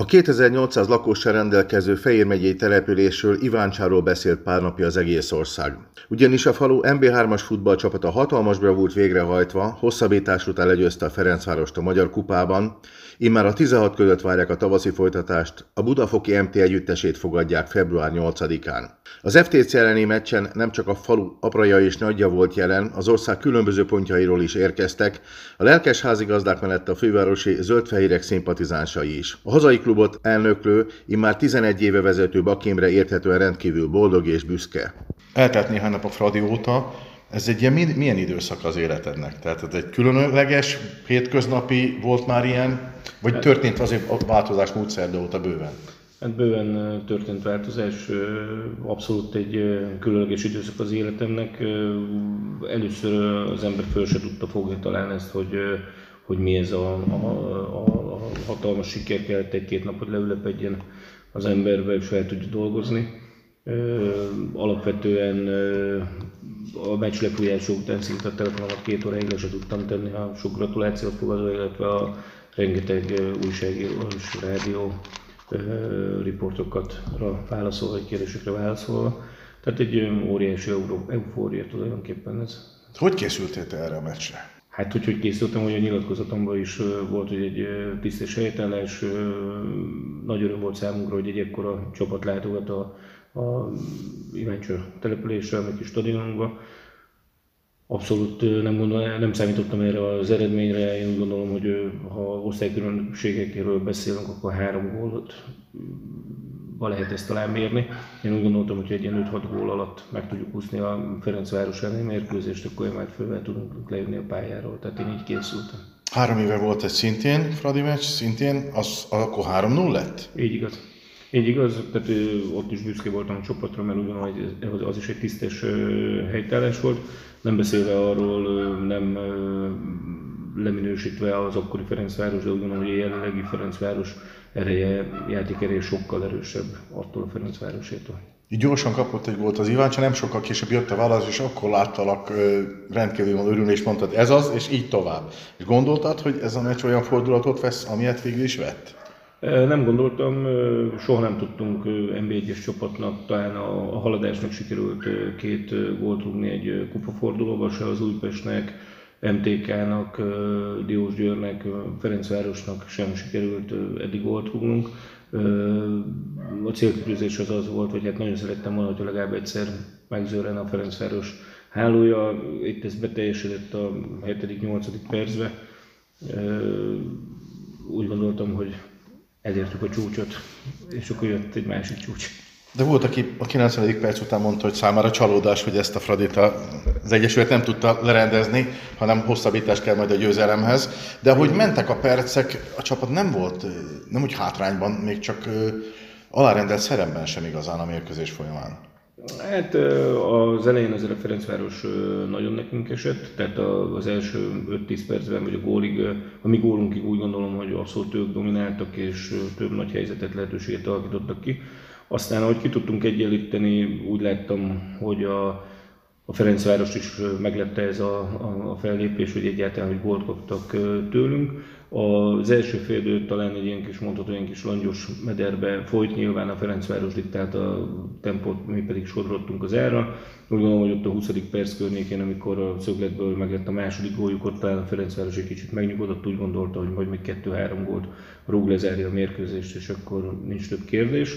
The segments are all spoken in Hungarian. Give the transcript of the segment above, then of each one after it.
A 2800 lakossal rendelkező Fejér megyei településről Iváncsáról beszélt pár napja az egész ország. Ugyanis a falu MB3-as futballcsapata hatalmas bravúrt végrehajtva hosszabbítás után legyőzte a Ferencvárost a Magyar Kupában, Immár a 16 között várják a tavaszi folytatást, a Budafoki MT együttesét fogadják február 8-án. Az FTC elleni meccsen nem csak a falu apraja és nagyja volt jelen, az ország különböző pontjairól is érkeztek, a lelkes házigazdák mellett a fővárosi zöldfehérek szimpatizánsai is. A hazai klubot elnöklő, immár 11 éve vezető Bakimre érthetően rendkívül boldog és büszke. Eltelt néhány nap a Fradi óta, ez egy ilyen, milyen időszak az életednek? Tehát ez egy különleges, hétköznapi volt már ilyen, vagy hát, történt azért a változás módszerde óta bőven? Hát bőven történt változás, abszolút egy különleges időszak az életemnek. Először az ember föl se tudta fogni talán ezt, hogy, hogy mi ez a, a, a, a hatalmas siker kellett egy-két napot leülepedjen az emberbe, és fel tudja dolgozni. Alapvetően a meccs lefújása után szinte a telefonomat két óráig le se tudtam tenni, a sok gratulációt fogadva, illetve a rengeteg újságíró és rádió riportokat válaszolva, vagy kérdésekre válaszolva. Tehát egy óriási eufória tulajdonképpen ez. Hogy készültél te erre a meccsre? Hát hogy, hogy készültem, hogy a nyilatkozatomban is volt, hogy egy tisztes helytállás, nagy öröm volt számunkra, hogy egy ekkora csapat látogat a, a Iváncső településre, a kis stadionunkba. Abszolút nem, gondol, nem számítottam erre az eredményre, én úgy gondolom, hogy ha osztálykülönbségekről beszélünk, akkor három gólt lehet ezt talán mérni. Én úgy gondoltam, hogy egy ilyen 5-6 gól alatt meg tudjuk úszni a Ferencváros elleni mérkőzést, akkor majd fővel tudunk lejönni a pályáról. Tehát én így készültem. Három éve volt egy szintén Fradi meccs, szintén, az, akkor 3-0 lett? Így igaz. Így igaz, tehát ott is büszke voltam a csapatra, mert úgy gondolom, hogy az is egy tisztes helytállás volt. Nem beszélve arról, nem leminősítve az akkori Ferencváros, de úgy gondolom, hogy a jelenlegi Ferencváros ereje, játékereje sokkal erősebb attól a Ferencvárosétól. Így gyorsan kapott egy gólt az Iván, csak nem sokkal később jött a válasz, és akkor láttalak rendkívül örülni, és mondtad, ez az, és így tovább. És gondoltad, hogy ez a meccs olyan fordulatot vesz, amilyet végül is vett? Nem gondoltam, soha nem tudtunk NB1-es csapatnak, talán a, haladásnak sikerült két gólt rúgni egy kupafordulóba, se az Újpestnek, MTK-nak, Diós Győrnek, Ferencvárosnak sem sikerült eddig gólt rúgnunk. A célkitűzés az az volt, hogy hát nagyon szerettem volna, hogy legalább egyszer megzőren a Ferencváros hálója. Itt ez beteljesedett a 7.-8. percbe. Úgy gondoltam, hogy elértük a csúcsot, és akkor jött egy másik csúcs. De volt, aki a 90. perc után mondta, hogy számára csalódás, hogy ezt a Fradit az Egyesület nem tudta lerendezni, hanem hosszabbítást kell majd a győzelemhez. De ahogy mentek a percek, a csapat nem volt, nem úgy hátrányban, még csak alárendelt szeremben sem igazán a mérkőzés folyamán. Hát az elején azért a Ferencváros nagyon nekünk esett, tehát az első 5-10 percben, vagy a gólig, a mi gólunkig úgy gondolom, hogy abszolút ők domináltak, és több nagy helyzetet, lehetőséget alakítottak ki. Aztán, ahogy ki tudtunk egyenlíteni, úgy láttam, hogy a, a Ferencváros is meglepte ez a, a, a fellépés, hogy egyáltalán, hogy gólt kaptak tőlünk. Az első fél talán egy ilyen kis mondható, ilyen kis langyos mederbe folyt, nyilván a Ferencváros diktált a tempót, mi pedig sodrottunk az erre. Úgy gondolom, hogy ott a 20. perc környékén, amikor a szögletből meglett a második góljuk, ott talán a Ferencváros egy kicsit megnyugodott, úgy gondolta, hogy majd még 2-3 gólt rúg lezárja a mérkőzést, és akkor nincs több kérdés.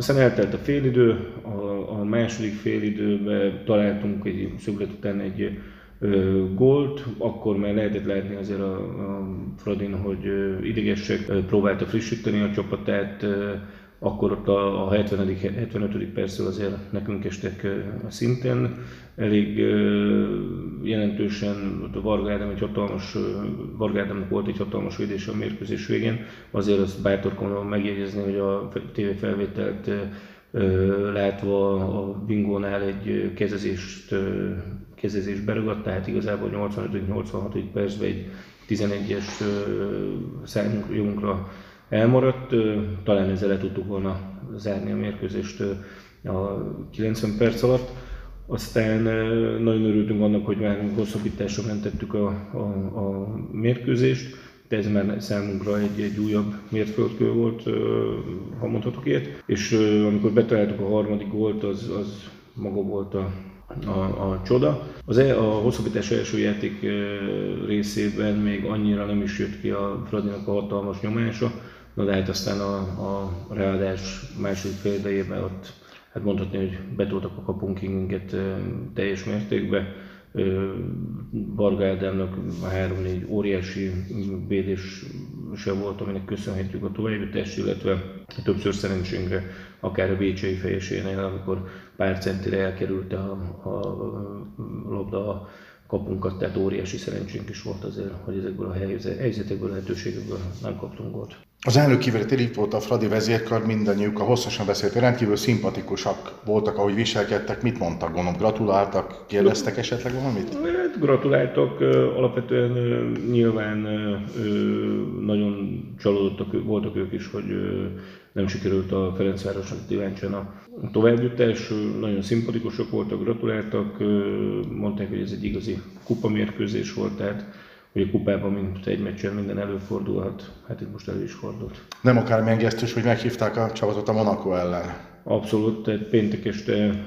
Aztán eltelt a félidő, a, a második félidőben találtunk egy szöglet után egy ö, gólt, akkor már lehetett látni azért a, a Fradin, hogy ö, idegesek próbálta frissíteni a csapatát, ö, akkor ott a, a 70. 75. percről azért nekünk estek szintén. Elég jelentősen ott a Varga Ádám egy hatalmas, Varga Ádámnak volt egy hatalmas védés a mérkőzés végén. Azért azt bátorkodom megjegyezni, hogy a TV felvételt látva a bingónál egy kezezést, kezezést beragadt, tehát igazából 85-86 percben egy 11-es számunkra elmaradt. Talán ezzel le tudtuk volna zárni a mérkőzést a 90 perc alatt. Aztán nagyon örültünk annak, hogy már hosszabbításra mentettük a, a, a mérkőzést, de ez már számunkra egy, egy újabb mérföldkő volt, ha mondhatok ilyet. És amikor betaláltuk a harmadik gólt, az, az maga volt a, a, a csoda. Az e, a hosszabbítás első játék részében még annyira nem is jött ki a Fradinak a hatalmas nyomása, na de hát aztán a, a ráadás második fél ott hát mondhatni, hogy betoltak a kapunkinket teljes mértékben. Varga Ádámnak a 3-4 óriási védés se volt, aminek köszönhetjük a továbbjutást, illetve többször szerencsénkre, akár a Bécsei fejesénél, amikor pár centire elkerült a, a, a labda a kapunkat, tehát óriási szerencsénk is volt azért, hogy ezekből a helyzetekből, lehetőségekből nem kaptunk gólt. Az elnök kiveteli itt volt a Fradi vezérkar, mindannyiuk a hosszasan beszélt, rendkívül szimpatikusak voltak, ahogy viselkedtek. Mit mondtak, gondolom, gratuláltak, kérdeztek esetleg valamit? Hát gratuláltak, alapvetően nyilván nagyon csalódottak voltak ők is, hogy nem sikerült a Ferencvárosnak Diváncsen a továbbjutás. Nagyon szimpatikusok voltak, gratuláltak, mondták, hogy ez egy igazi kupamérkőzés volt, tehát hogy a kupában, mint egy meccsen minden előfordulhat, hát itt most elő is fordult. Nem akármilyen gesztus, hogy meghívták a csapatot a Monaco ellen. Abszolút, tehát péntek este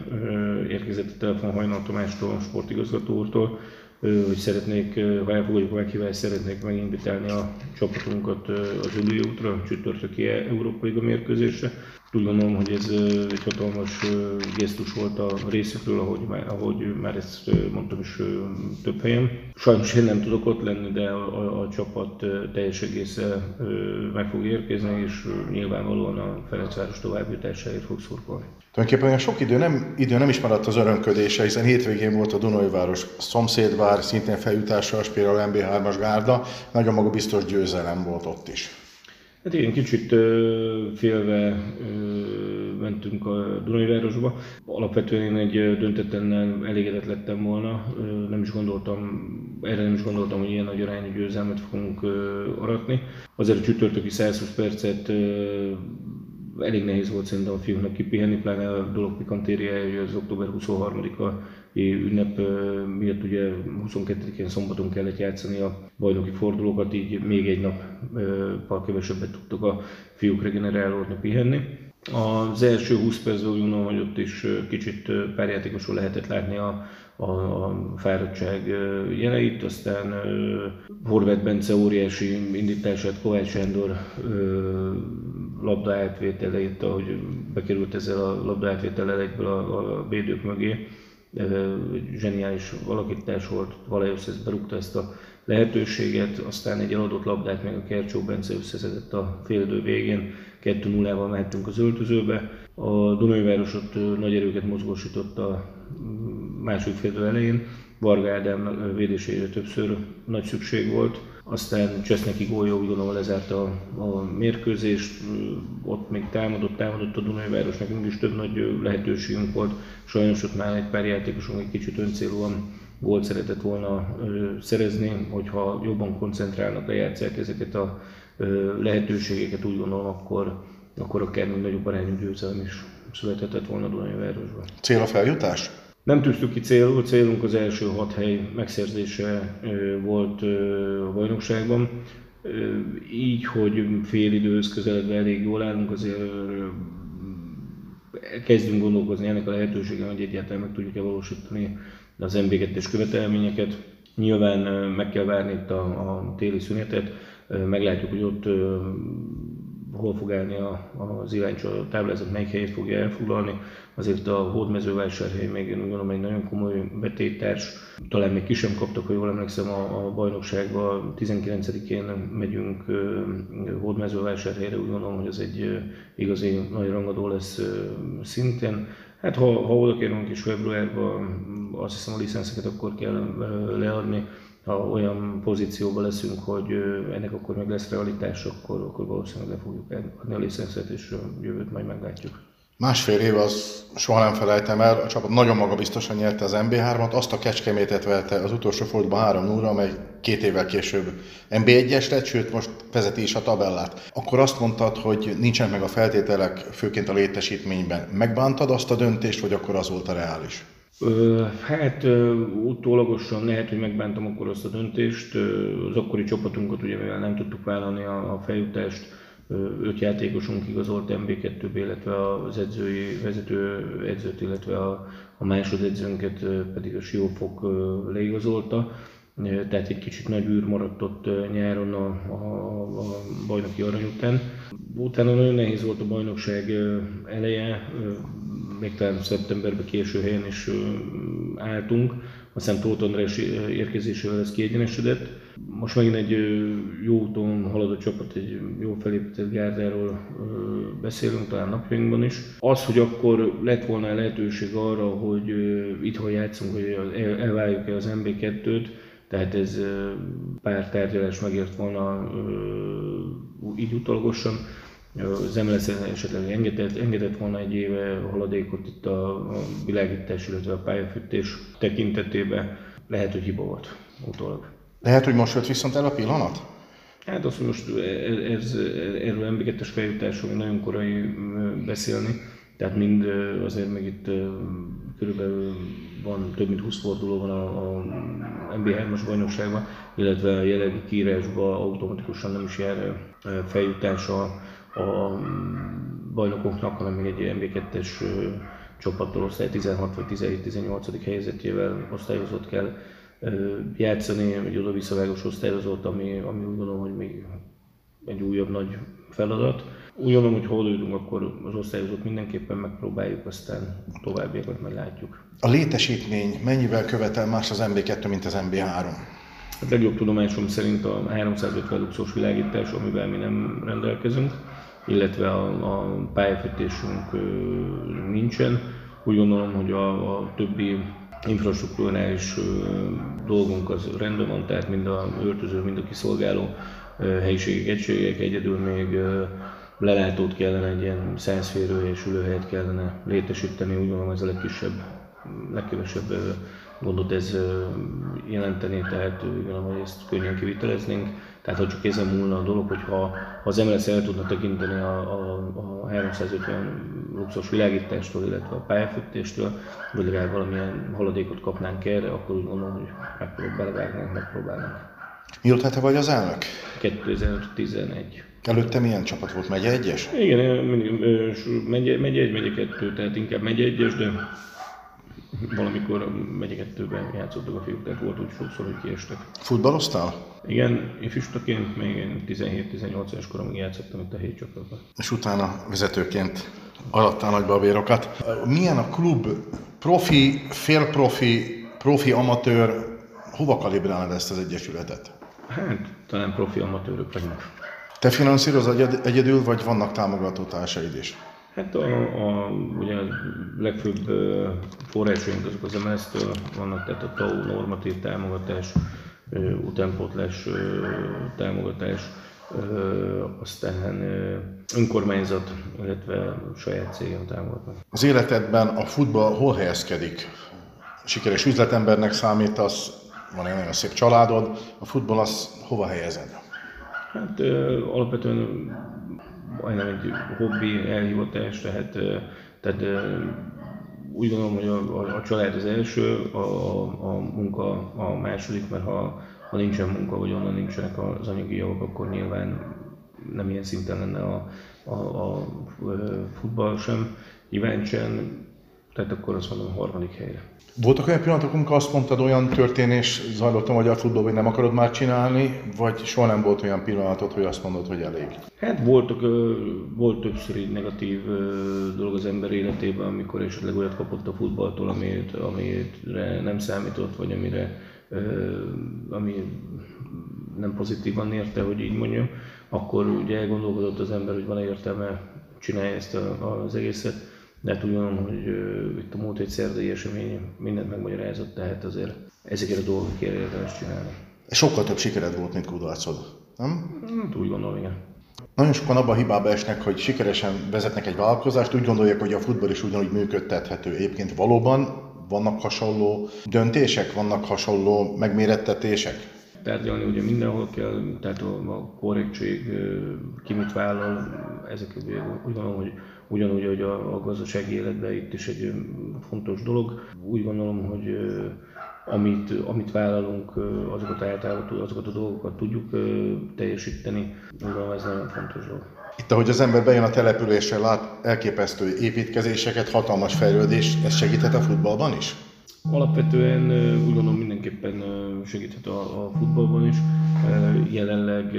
érkezett a telefon Hajnal Tamástól, a sportigazgató úrtól, hogy szeretnék, ha elfogadjuk a meghívást, szeretnék meginvitálni a csapatunkat az Ülői útra, csütörtöki Európai mérkőzésre. Úgy gondolom, hogy ez egy hatalmas gesztus volt a részükről, ahogy már, ahogy már ezt mondtam is több helyen. Sajnos én nem tudok ott lenni, de a, a, csapat teljes egésze meg fog érkezni, és nyilvánvalóan a Ferencváros továbbjutásáért fog szurkolni. Tulajdonképpen sok idő nem, idő nem is maradt az örömködése, hiszen hétvégén volt a Dunai város szomszédvár, szintén feljutással, például MB3-as gárda, nagyon maga biztos győzelem volt ott is. Hát igen, kicsit félve mentünk a Dunajvárosba. Alapvetően én egy döntetlennel elégedett lettem volna. Ö, nem is gondoltam, erre nem is gondoltam, hogy ilyen nagy arányú győzelmet fogunk aratni. Azért a csütörtöki 120 percet elég nehéz volt szerintem a fiúknak kipihenni, pláne a dolog pikantériája, hogy az október 23-a ünnep miatt ugye 22-én szombaton kellett játszani a bajnoki fordulókat, így még egy nap kevesebbet tudtak a fiúk regenerálódni, pihenni. Az első 20 percben úgy hogy ott is kicsit pár játékosról lehetett látni a, a, a fáradtság jeleit, aztán Horváth Bence óriási indítását, Kovács Sándor labda átvételeit, ahogy bekerült ezzel a labda átvétellel egyből a, a védők mögé, zseniális alakítás volt, Valajos ezt berúgta ezt a lehetőséget, aztán egy eladott labdát meg a Kercsó Bence összeszedett a félidő végén, 2-0-val mehettünk az öltözőbe. A Dunajváros ott nagy erőket mozgósított a második félidő elején, Varga Ádám védésére többször nagy szükség volt, aztán Cseszneki gólya úgy gondolom lezárta a, a mérkőzést, ott még támadott, támadott a Dunajváros, nekünk is több nagy lehetőségünk volt, sajnos ott már egy pár játékosunk egy kicsit öncélúan gólt szeretett volna ö, szerezni, hogyha jobban koncentrálnak, lejátszák ezeket a ö, lehetőségeket, úgy gondolom, akkor, akkor akár még nagyobb arányú győzelem is születhetett volna Dunajvárosban. Cél a feljutás? Nem tűztük ki célul, célunk az első hat hely megszerzése volt a bajnokságban. Így, hogy fél időhöz közeledve elég jól állunk, azért kezdünk gondolkozni ennek a lehetőségen, hogy egyáltalán meg tudjuk-e valósítani az MB2-es követelményeket. Nyilván meg kell várni itt a, a téli szünetet, meglátjuk, hogy ott hol fog állni a, az iránycsó táblázat, melyik helyét fogja elfoglalni. Azért a hódmezővásárhely még én gondolom egy nagyon komoly betéttárs. Talán még ki sem kaptak, hogy jól emlékszem a, a bajnokságba. 19-én megyünk hódmezővásárhelyre, úgy gondolom, hogy ez egy igazi nagy rangadó lesz szintén. Hát ha, ha oda kérünk is februárban, azt hiszem a licenszeket akkor kell leadni, ha olyan pozícióban leszünk, hogy ennek akkor meg lesz realitás, akkor, akkor valószínűleg le fogjuk adni a licenszet, és jövőt majd meglátjuk. Másfél év az soha nem felejtem el, a csapat nagyon magabiztosan nyerte az MB3-at, azt a kecskemétet verte az utolsó fordulóban 3 0 amely két évvel később MB1-es lett, sőt most vezeti is a tabellát. Akkor azt mondtad, hogy nincsenek meg a feltételek, főként a létesítményben. Megbántad azt a döntést, vagy akkor az volt a reális? Hát utólagosan lehet, hogy megbántam akkor azt a döntést. Az akkori csapatunkat ugye mivel nem tudtuk vállalni a, a feljutást, öt játékosunk igazolt MB2-be, illetve az edzői vezető edzőt, illetve a, a másodedzőnket pedig a Siófok leigazolta. Tehát egy kicsit nagy űr maradt ott nyáron a, a, a bajnoki arany után. Utána nagyon nehéz volt a bajnokság eleje, még talán szeptemberben késő helyen is álltunk, aztán Tóth András érkezésével ez kiegyenesedett. Most megint egy jó úton haladó csapat, egy jó felépített gárdáról beszélünk, talán napjainkban is. Az, hogy akkor lett volna lehetőség arra, hogy itthon játszunk, hogy elváljuk-e az MB2-t, tehát ez pár tárgyalás megért volna így utolagosan. Az MLS esetleg engedett, engedett volna egy éve haladékot itt a, világítás, illetve a pályafűtés tekintetében. Lehet, hogy hiba volt utólag. Lehet, hogy most jött viszont el a pillanat? Hát azt, most ez, erről MB2-es feljutásról nagyon korai beszélni, tehát mind azért meg itt körülbelül van több mint 20 forduló van a, a MB3-as bajnokságban, illetve a jelenlegi kiírásban automatikusan nem is jár feljutása a bajnokoknak, hanem még egy MB2-es csapattól osztály 16 vagy 17-18. helyezetjével osztályozott kell játszani, egy oda-visszavágós osztályozott, ami, ami úgy gondolom, hogy még egy újabb nagy feladat. Úgy gondolom, hogy hol jutunk, akkor az osztályozott mindenképpen megpróbáljuk, aztán továbbiakat majd látjuk. A létesítmény mennyivel követel más az MB2, mint az MB3? A legjobb tudomásom szerint a 350 luxus világítás, amivel mi nem rendelkezünk, illetve a, a pályafűtésünk nincsen. Úgy gondolom, hogy a, a többi infrastruktúrális dolgunk az rendben van, tehát mind a öltöző, mind a kiszolgáló helyiségek, egységek, egyedül még lelátót kellene, egy ilyen 100 férőhelyes ülőhelyet kellene létesíteni, úgy gondolom ez a legkisebb, legkevesebb gondot ez jelenteni, tehát gondolom, hogy ezt könnyen kiviteleznénk. Tehát ha csak ezen múlna a dolog, hogyha ha az MLS el tudna tekinteni a, a, a 350 luxus világítástól, illetve a pályafűtéstől, vagy legalább valamilyen haladékot kapnánk erre, akkor úgy gondolom, hogy megpróbál, belevágnánk, megpróbálnánk. Mióta te vagy az elnök? 2011. Előtte milyen csapat volt? Megye egyes? Igen, mindig megye, megye egy, megye kettő, tehát inkább megye egyes, de valamikor megye kettőben játszottak a fiúk, tehát volt úgy sokszor, hogy kiestek. Futballoztál? Igen, ifjústaként még 17-18 éves koromig játszottam itt a hét csapatban. És utána vezetőként alattál nagyba a bérokat. Milyen a klub? Profi, félprofi, profi amatőr, hova kalibrálnád ezt az egyesületet? Hát, talán profi amatőrök vagyunk. Te finanszírozod egyedül, vagy vannak támogató társaid is? Hát a, a, ugye a legfőbb forrásaink azok az MLS-től vannak, tehát a TAU normatív támogatás, utánpótlás támogatás, aztán önkormányzat, illetve saját cégem támogatnak. Az életedben a futball hol helyezkedik? Sikeres üzletembernek számítasz, van egy nagyon szép családod, a futball az hova helyezed? Hát alapvetően majdnem egy hobbi, elhivatás, tehát, tehát úgy gondolom, hogy a, a, a család az első, a, a munka a második, mert ha, ha nincsen munka, vagy onnan nincsenek az anyagi javak, akkor nyilván nem ilyen szinten lenne a, a, a futball sem. Kíváncsian, tehát akkor azt mondom a harmadik helyre. Voltak olyan pillanatok, amikor azt mondtad, olyan történés zajlott a magyar futball, hogy nem akarod már csinálni, vagy soha nem volt olyan pillanatod, hogy azt mondod, hogy elég? Hát voltak, volt többször így negatív dolog az ember életében, amikor esetleg olyat kapott a futballtól, amit, amire nem számított, vagy amire ami nem pozitívan érte, hogy így mondjam, akkor ugye elgondolkodott az ember, hogy van-e értelme csinálni ezt az egészet de hát úgy gondolom, hogy itt a múlt egy szerdai esemény mindent megmagyarázott, tehát azért ezeket a dolgokért érdemes csinálni. Sokkal több sikered volt, mint kudarcod, nem? Hát úgy gondolom, igen. Nagyon sokan abban a hibába esnek, hogy sikeresen vezetnek egy vállalkozást, úgy gondolják, hogy a futball is ugyanúgy működtethető. Egyébként valóban vannak hasonló döntések, vannak hasonló megmérettetések? Tárgyalni ugye mindenhol kell, tehát a, a korrektség, ki mit vállal, ezek úgy gondolom, hogy ugyanúgy, hogy a, a gazdasági életben itt is egy fontos dolog. Úgy gondolom, hogy amit, amit vállalunk, azokat a, azokat a dolgokat tudjuk teljesíteni. Gondolom ez nagyon fontos dolog. Itt, ahogy az ember bejön a településre, lát elképesztő építkezéseket, hatalmas fejlődés, ez segíthet a futballban is? Alapvetően úgy gondolom mindenképpen segíthet a, a futballban is. Jelenleg,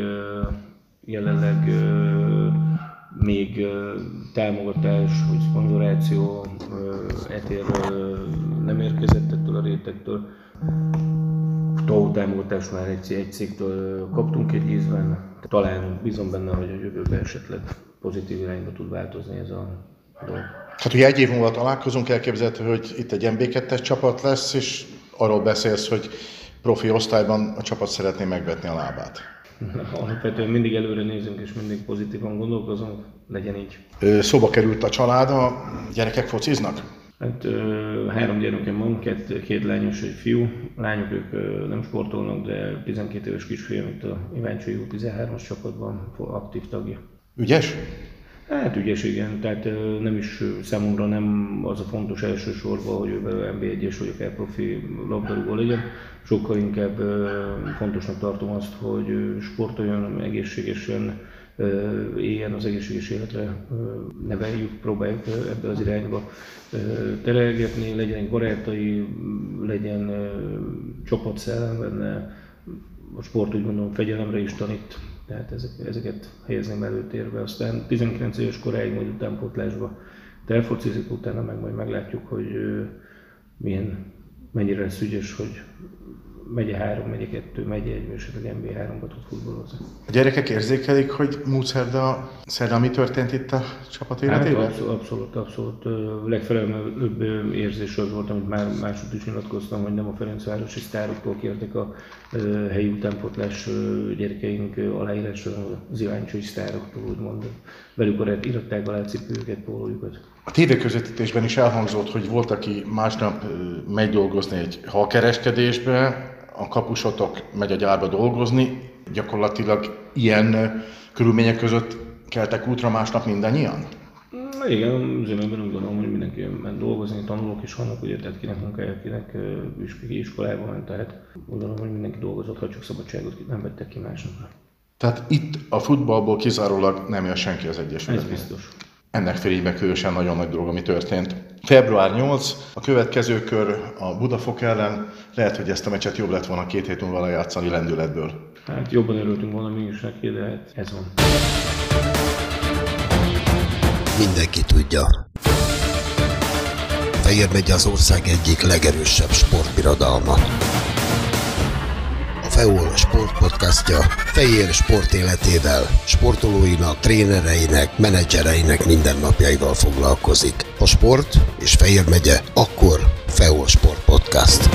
jelenleg még támogatás, vagy szponzoráció etérről nem érkezett ettől a rétektől. TOU támogatást már egy, egy cégtől kaptunk egy ízben. Talán bízom benne, hogy a jövőben esetleg pozitív irányba tud változni ez a dolog. Hát, hogy egy év múlva találkozunk, elképzelhető, hogy itt egy MB2-es csapat lesz, és arról beszélsz, hogy profi osztályban a csapat szeretné megvetni a lábát. Alapvetően mindig előre nézünk, és mindig pozitívan gondolkozunk, legyen így. Szóba került a család, a gyerekek fociznak? Hát három gyermekem van, két, két lányos, egy fiú. Lányok ők nem sportolnak, de 12 éves kisfiam itt a Iváncsi 13-as csapatban aktív tagja. Ügyes? Hát ügyes, igen. Tehát nem is számomra nem az a fontos elsősorban, hogy ő NB1-es vagy akár profi labdarúgó legyen. Sokkal inkább fontosnak tartom azt, hogy sportoljon egészségesen, éljen az egészséges életre, neveljük, próbáljuk ebbe az irányba terelgetni, legyen barátai, legyen csapatszellem benne, a sport úgy gondolom fegyelemre is tanít, tehát ezek, ezeket helyezném előtérbe. Aztán 19 éves koráig majd utánpótlásba elfocizik, utána meg majd meglátjuk, hogy milyen, mennyire lesz ügyes, hogy megye 3, megye 2, megye 1, és esetleg MB3-ba tud futballozni. A gyerekek érzékelik, hogy múlt szerda, szerda mi történt itt a csapat életében? Hát abszolút, abszolút, abszolút. Legfelelőbb érzés az volt, amit már másod is nyilatkoztam, hogy nem a Ferencvárosi sztároktól kértek a helyi utánpotlás gyerekeink aláírásra, az iránycsai sztároktól, úgymond. Velük a iratták alá cipőket, pólójukat. A tévéközvetítésben is elhangzott, hogy volt, aki másnap megy dolgozni egy halkereskedésbe, a kapusotok megy a gyárba dolgozni, gyakorlatilag ilyen körülmények között keltek útra másnap mindannyian? Igen, zömében úgy gondolom, hogy mindenki ment dolgozni, tanulók is vannak, ugye, tehát kinek munkája, kinek iskolába ment, tehát gondolom, hogy mindenki dolgozott, ha csak szabadságot nem vettek ki másnapra. Tehát itt a futballból kizárólag nem jön senki az Egyesületben. Ez biztos. Ennek fényében különösen nagyon nagy dolog, ami történt. Február 8, a következő kör a Budafok ellen. Lehet, hogy ezt a meccset jobb lett volna két hét múlva lejátszani lendületből. Hát jobban örültünk volna mi is neki, de hát ez van. Mindenki tudja. Fehér megy az ország egyik legerősebb sportbirodalma. FEOL sportpodcastja Fejér sport életével, sportolóinak, trénereinek, menedzsereinek mindennapjaival foglalkozik. A sport és Fejér megye, akkor FEOL Sport Podcast.